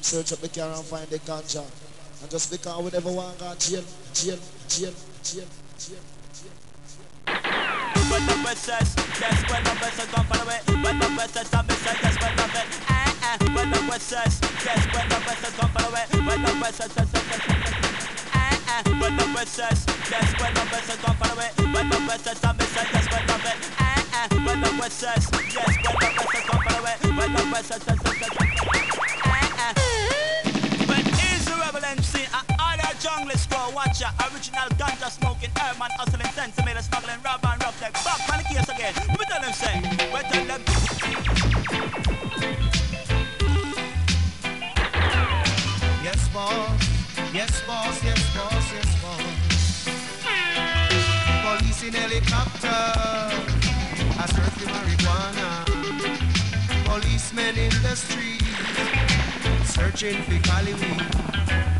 them search up the car and find the ganja. And just because we never want to jail, jail, jail, jail, jail. But the princess, that's when the princess come follow it. But the princess, I'm inside, that's when I'm in. Ah, ah. But the princess, yes, when the princess come follow it. But the princess, that's when Ah, ah. But the princess, yes, when the princess come follow it. But the princess, I'm inside, that's when I'm in. Ah. But the princess, yes, when the princess come follow it. But the princess, that's when I'm in. gotcha. Original ganja smoking, airman hustling, sensimilla smuggling, rob and rough like back on the case again. We tell them say, we tell them. Yes, boss. Yes, boss. Yes, boss. Yes, boss. Police in helicopter. I serve the marijuana. Policemen in the street searching for Cali weed.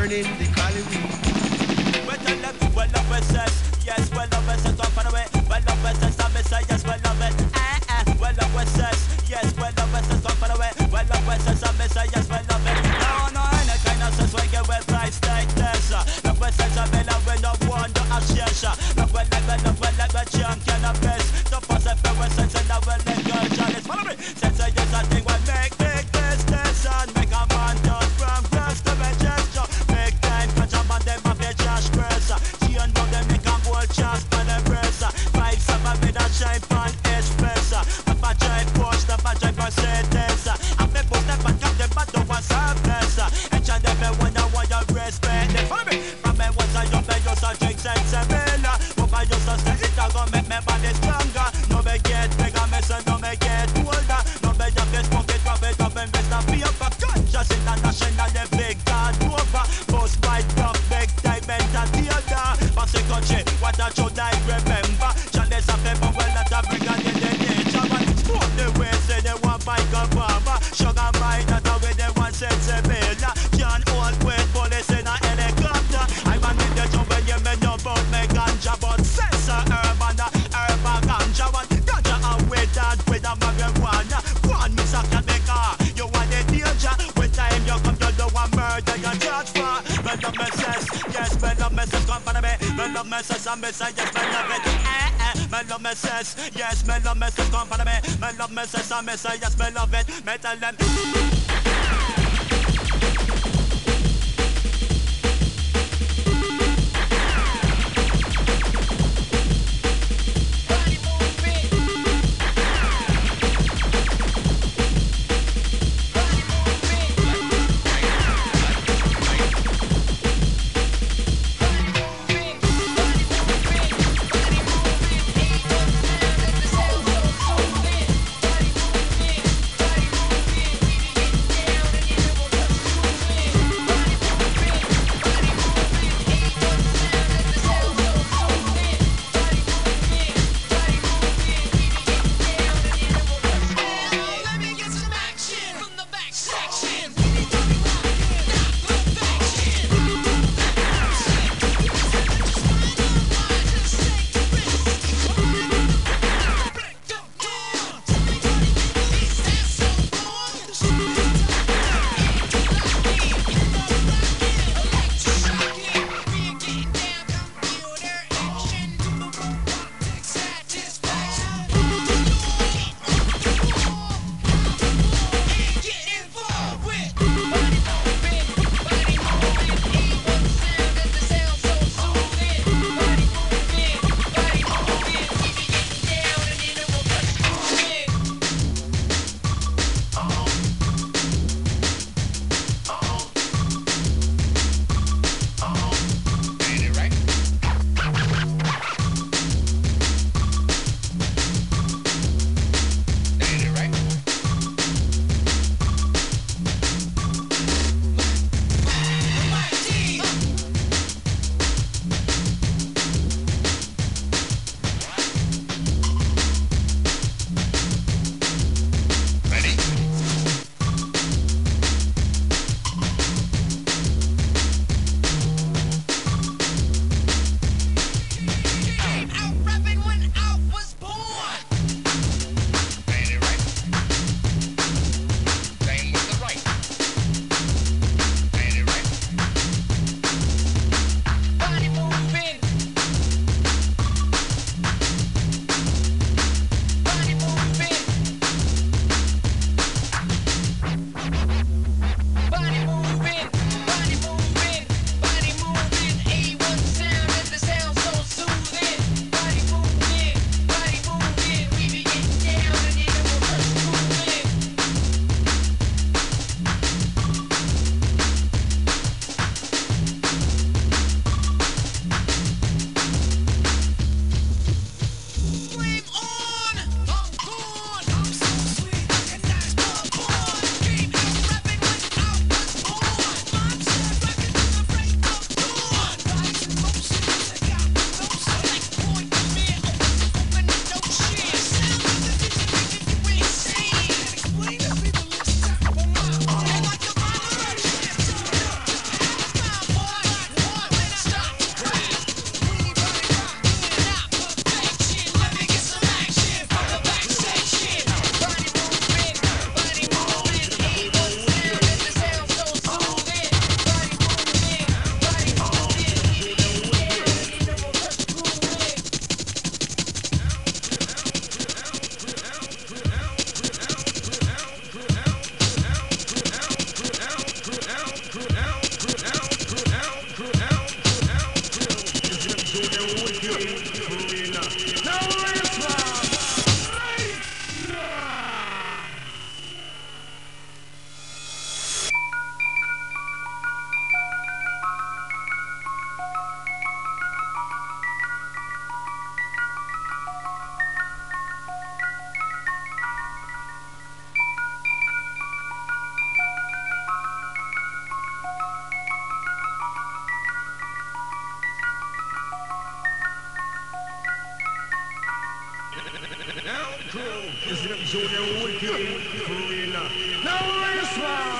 burning, they call it weed. Well, I love you, well, love it, yes, well, love it, so far away. Well, love it, I'm yes, well, love it. Junior Wicked? For real now.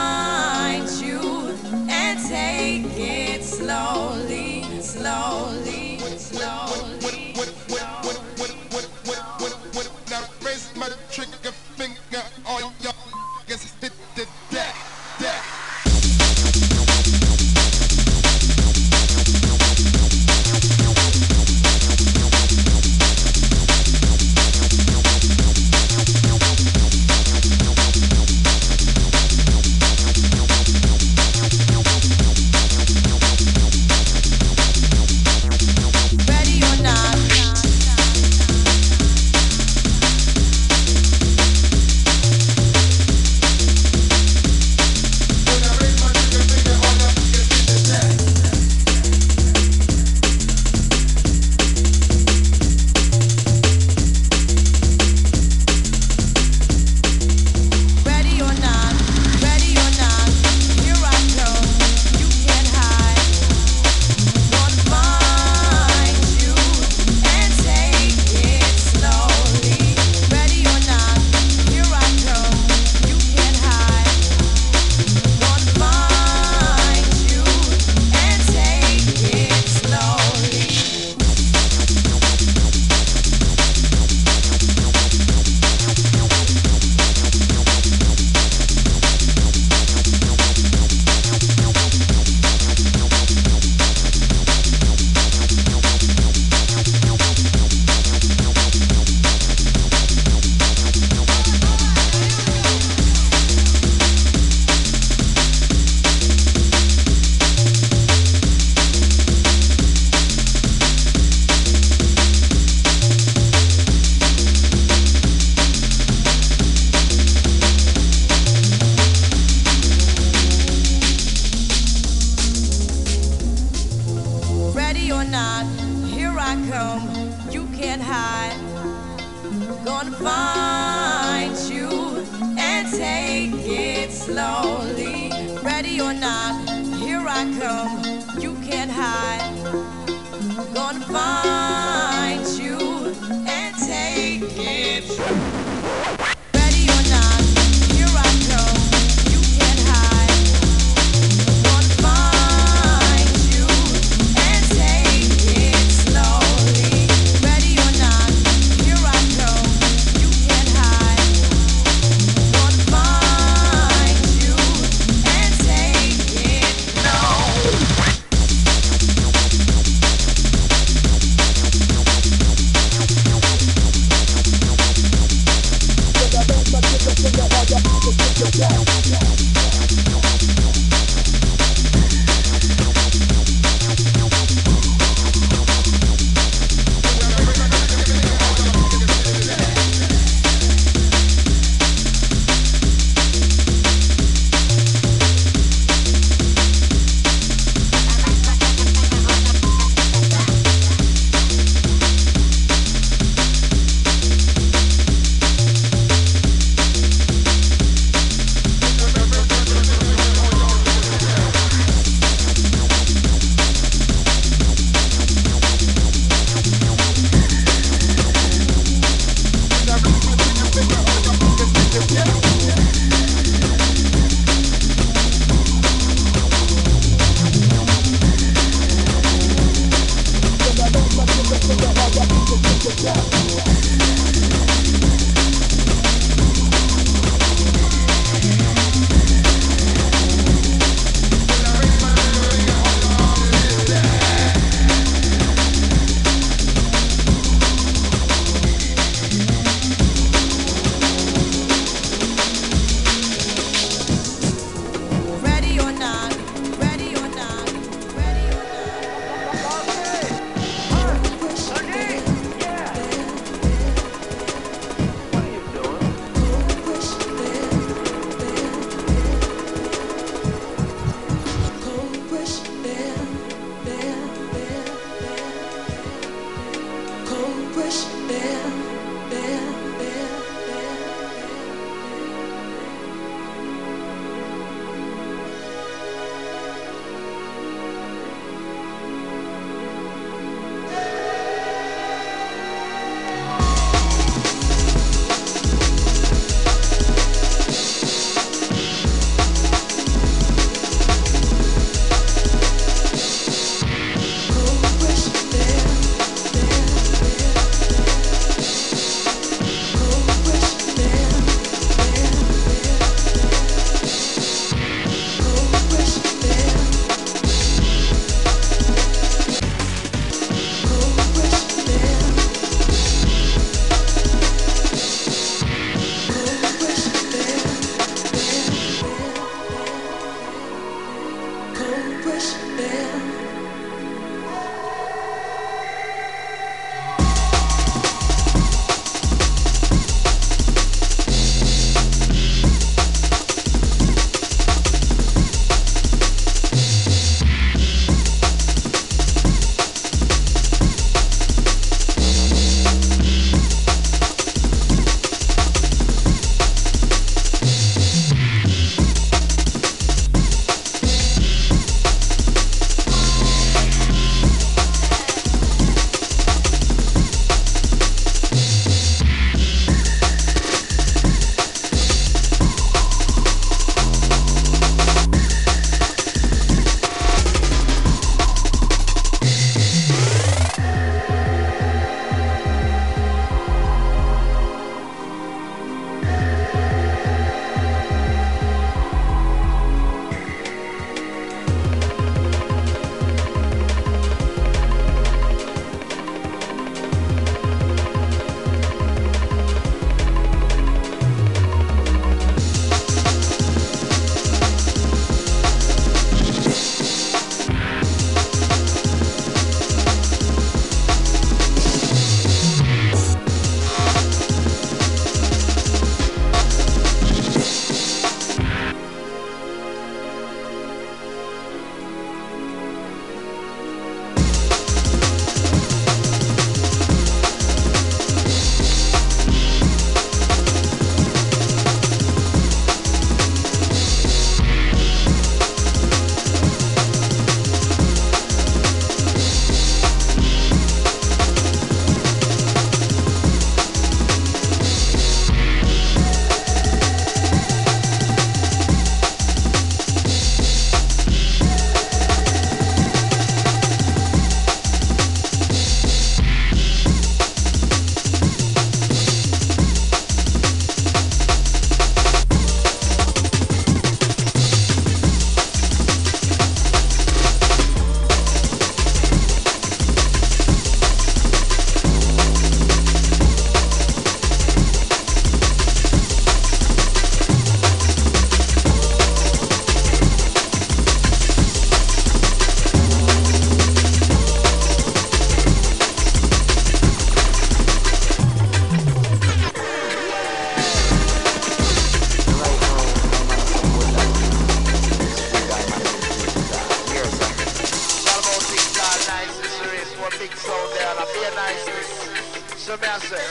I say?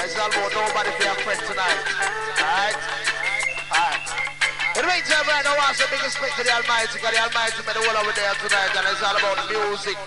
I shall want nobody for your friend tonight. Alright? Alright. In the meantime, right now, I say big respect to the Almighty, because the Almighty made the world over there tonight, and it's all about music.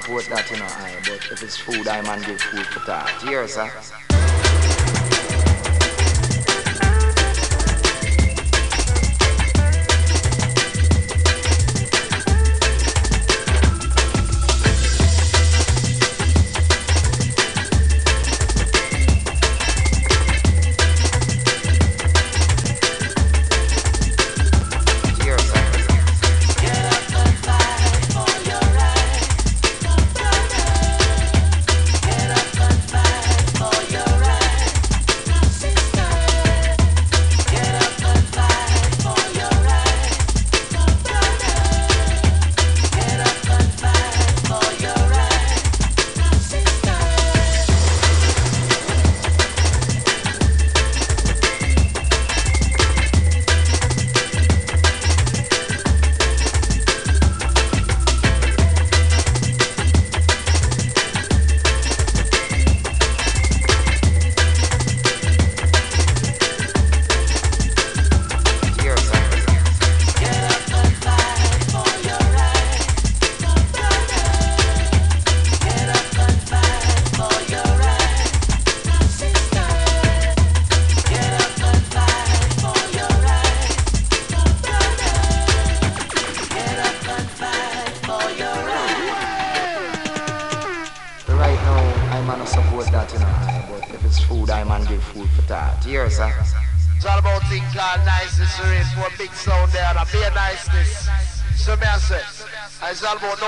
support that, you know, I, but if it's food, I man give food for that. Here, sir.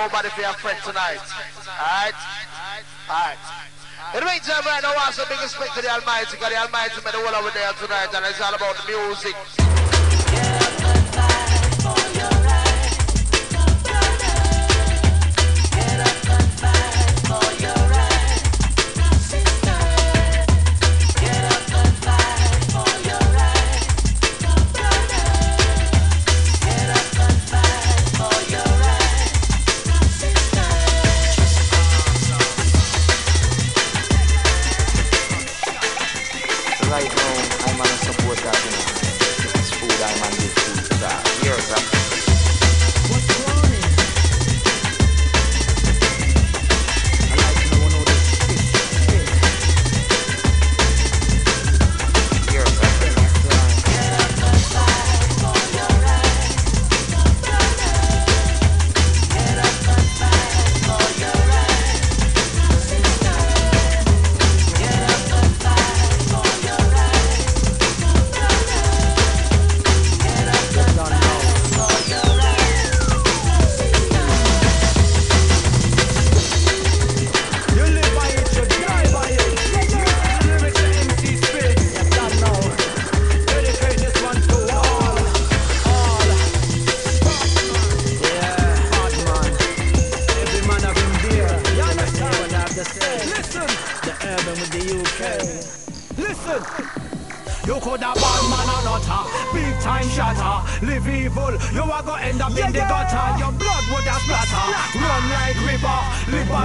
nobody be afraid tonight. Alright? Alright. In the meantime, right now, I want some big respect to the Almighty, because the Almighty made the world over there tonight, and it's all about the music.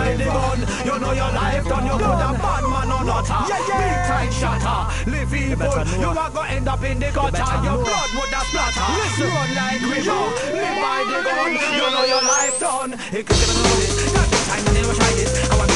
by the gun. You know your life done, you put a bad man or not. Yeah, yeah. Big time shatter, live evil. You are gonna end up in the gutter. Your blood would have splatter. Listen, run like river, live by the gun. You know your life done. It could have a all this. Got the time and they will try this. I want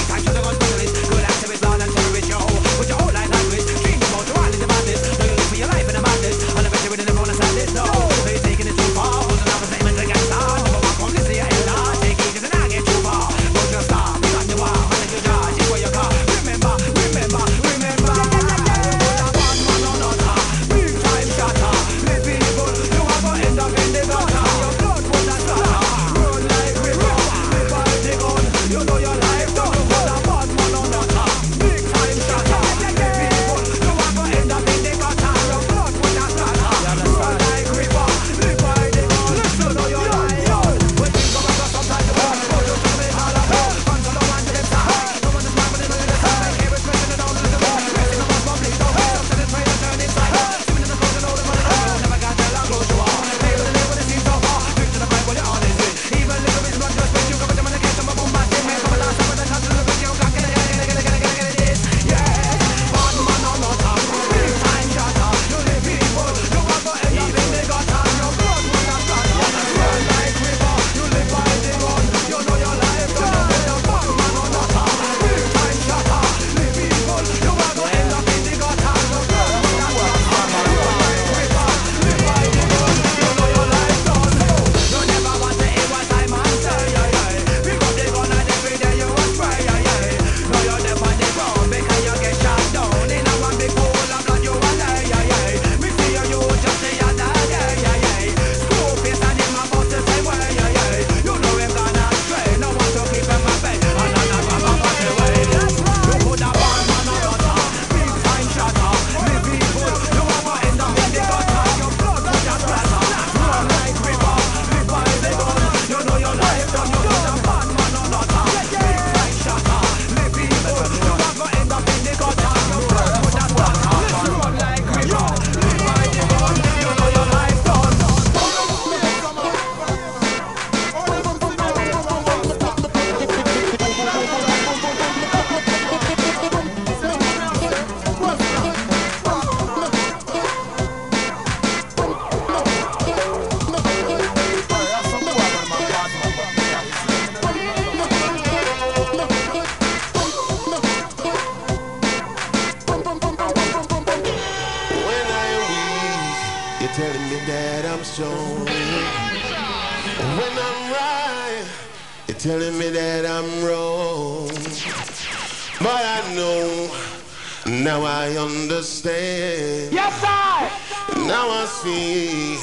Yes, sir. Now I see,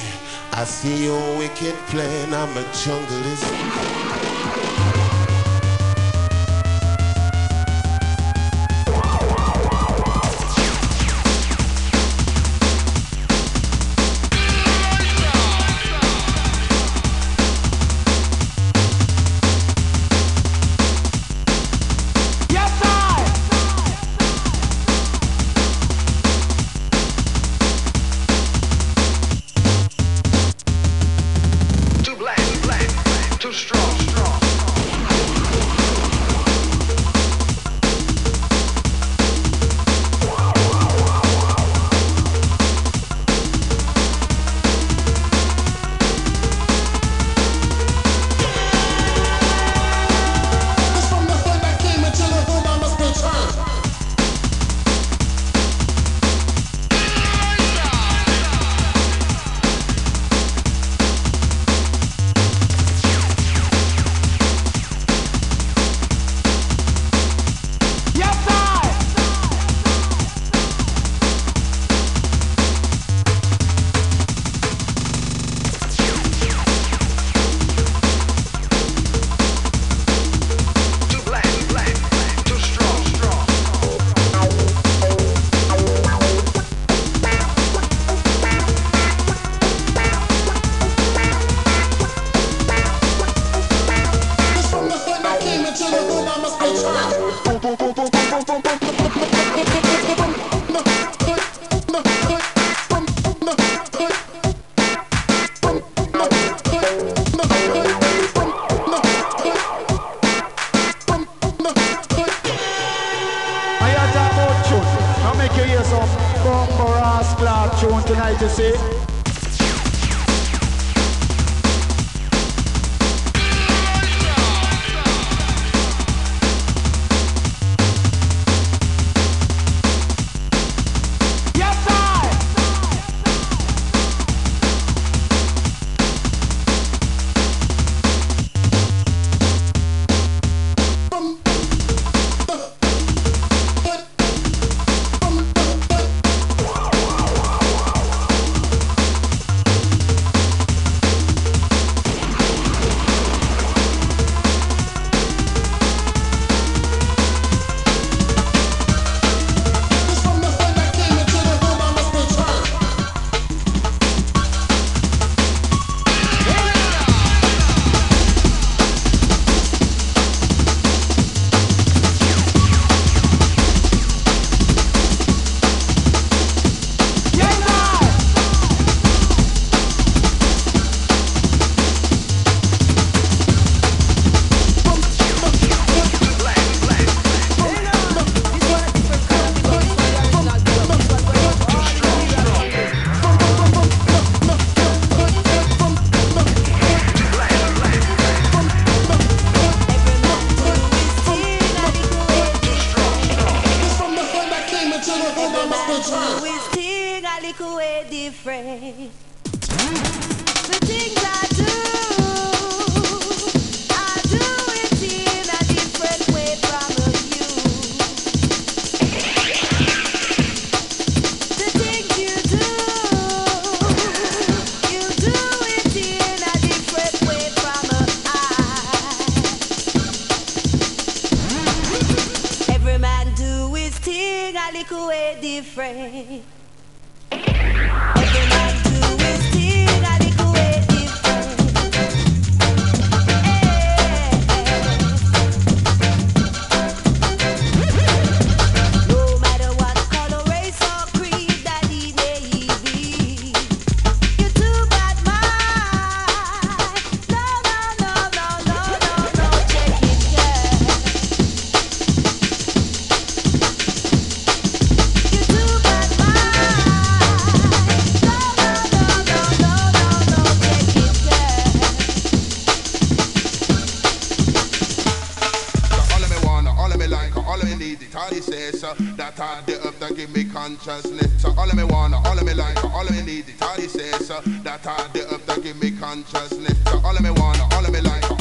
I see your wicked plan. I'm a junglist. Clark tune tonight, you see. destination. Uh, that I the up that give me consciousness. So all of me wanna, all of me like, uh, all of me need it. All this is so that I the up that give me consciousness. So all of me wanna, all of me like.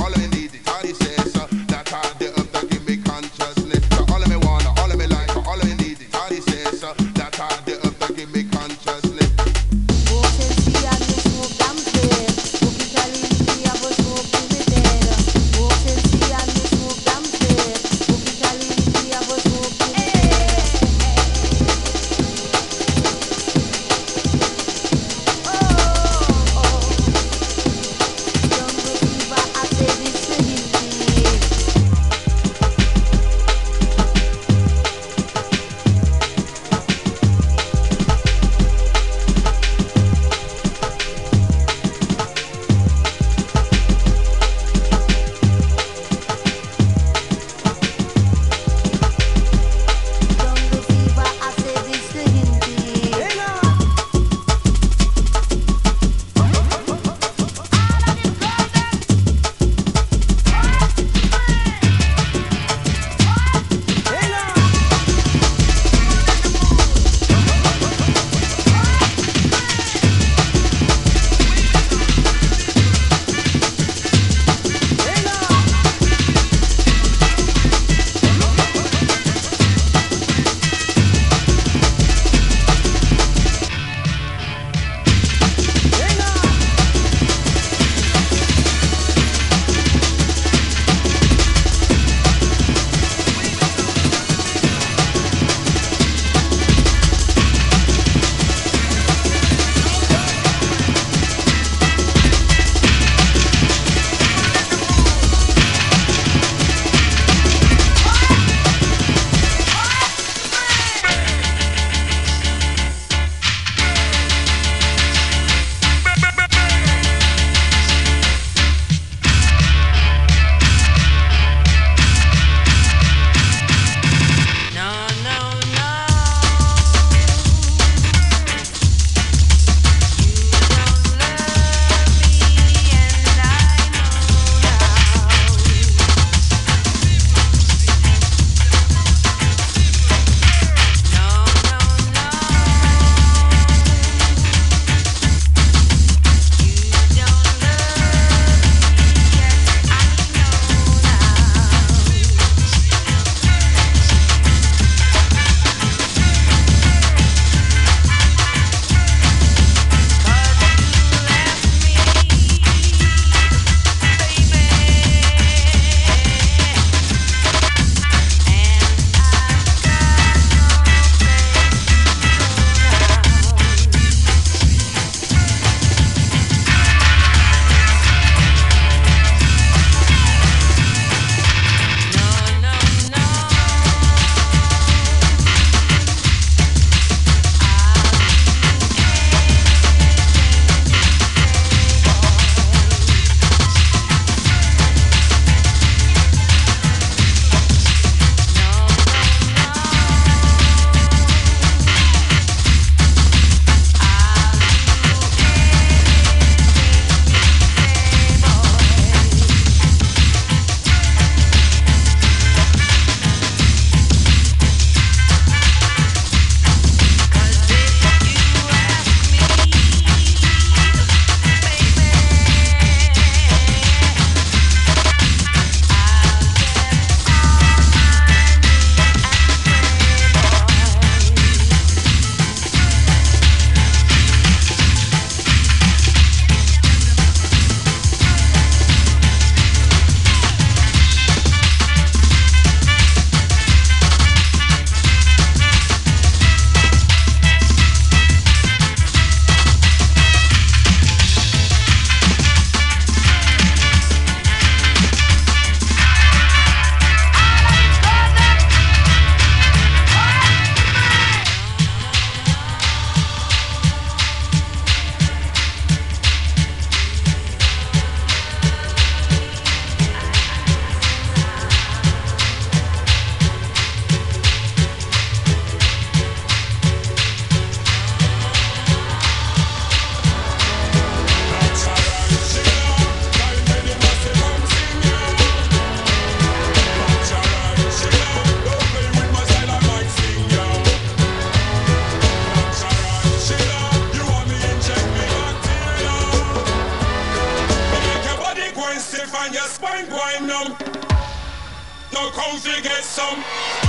gonna get some.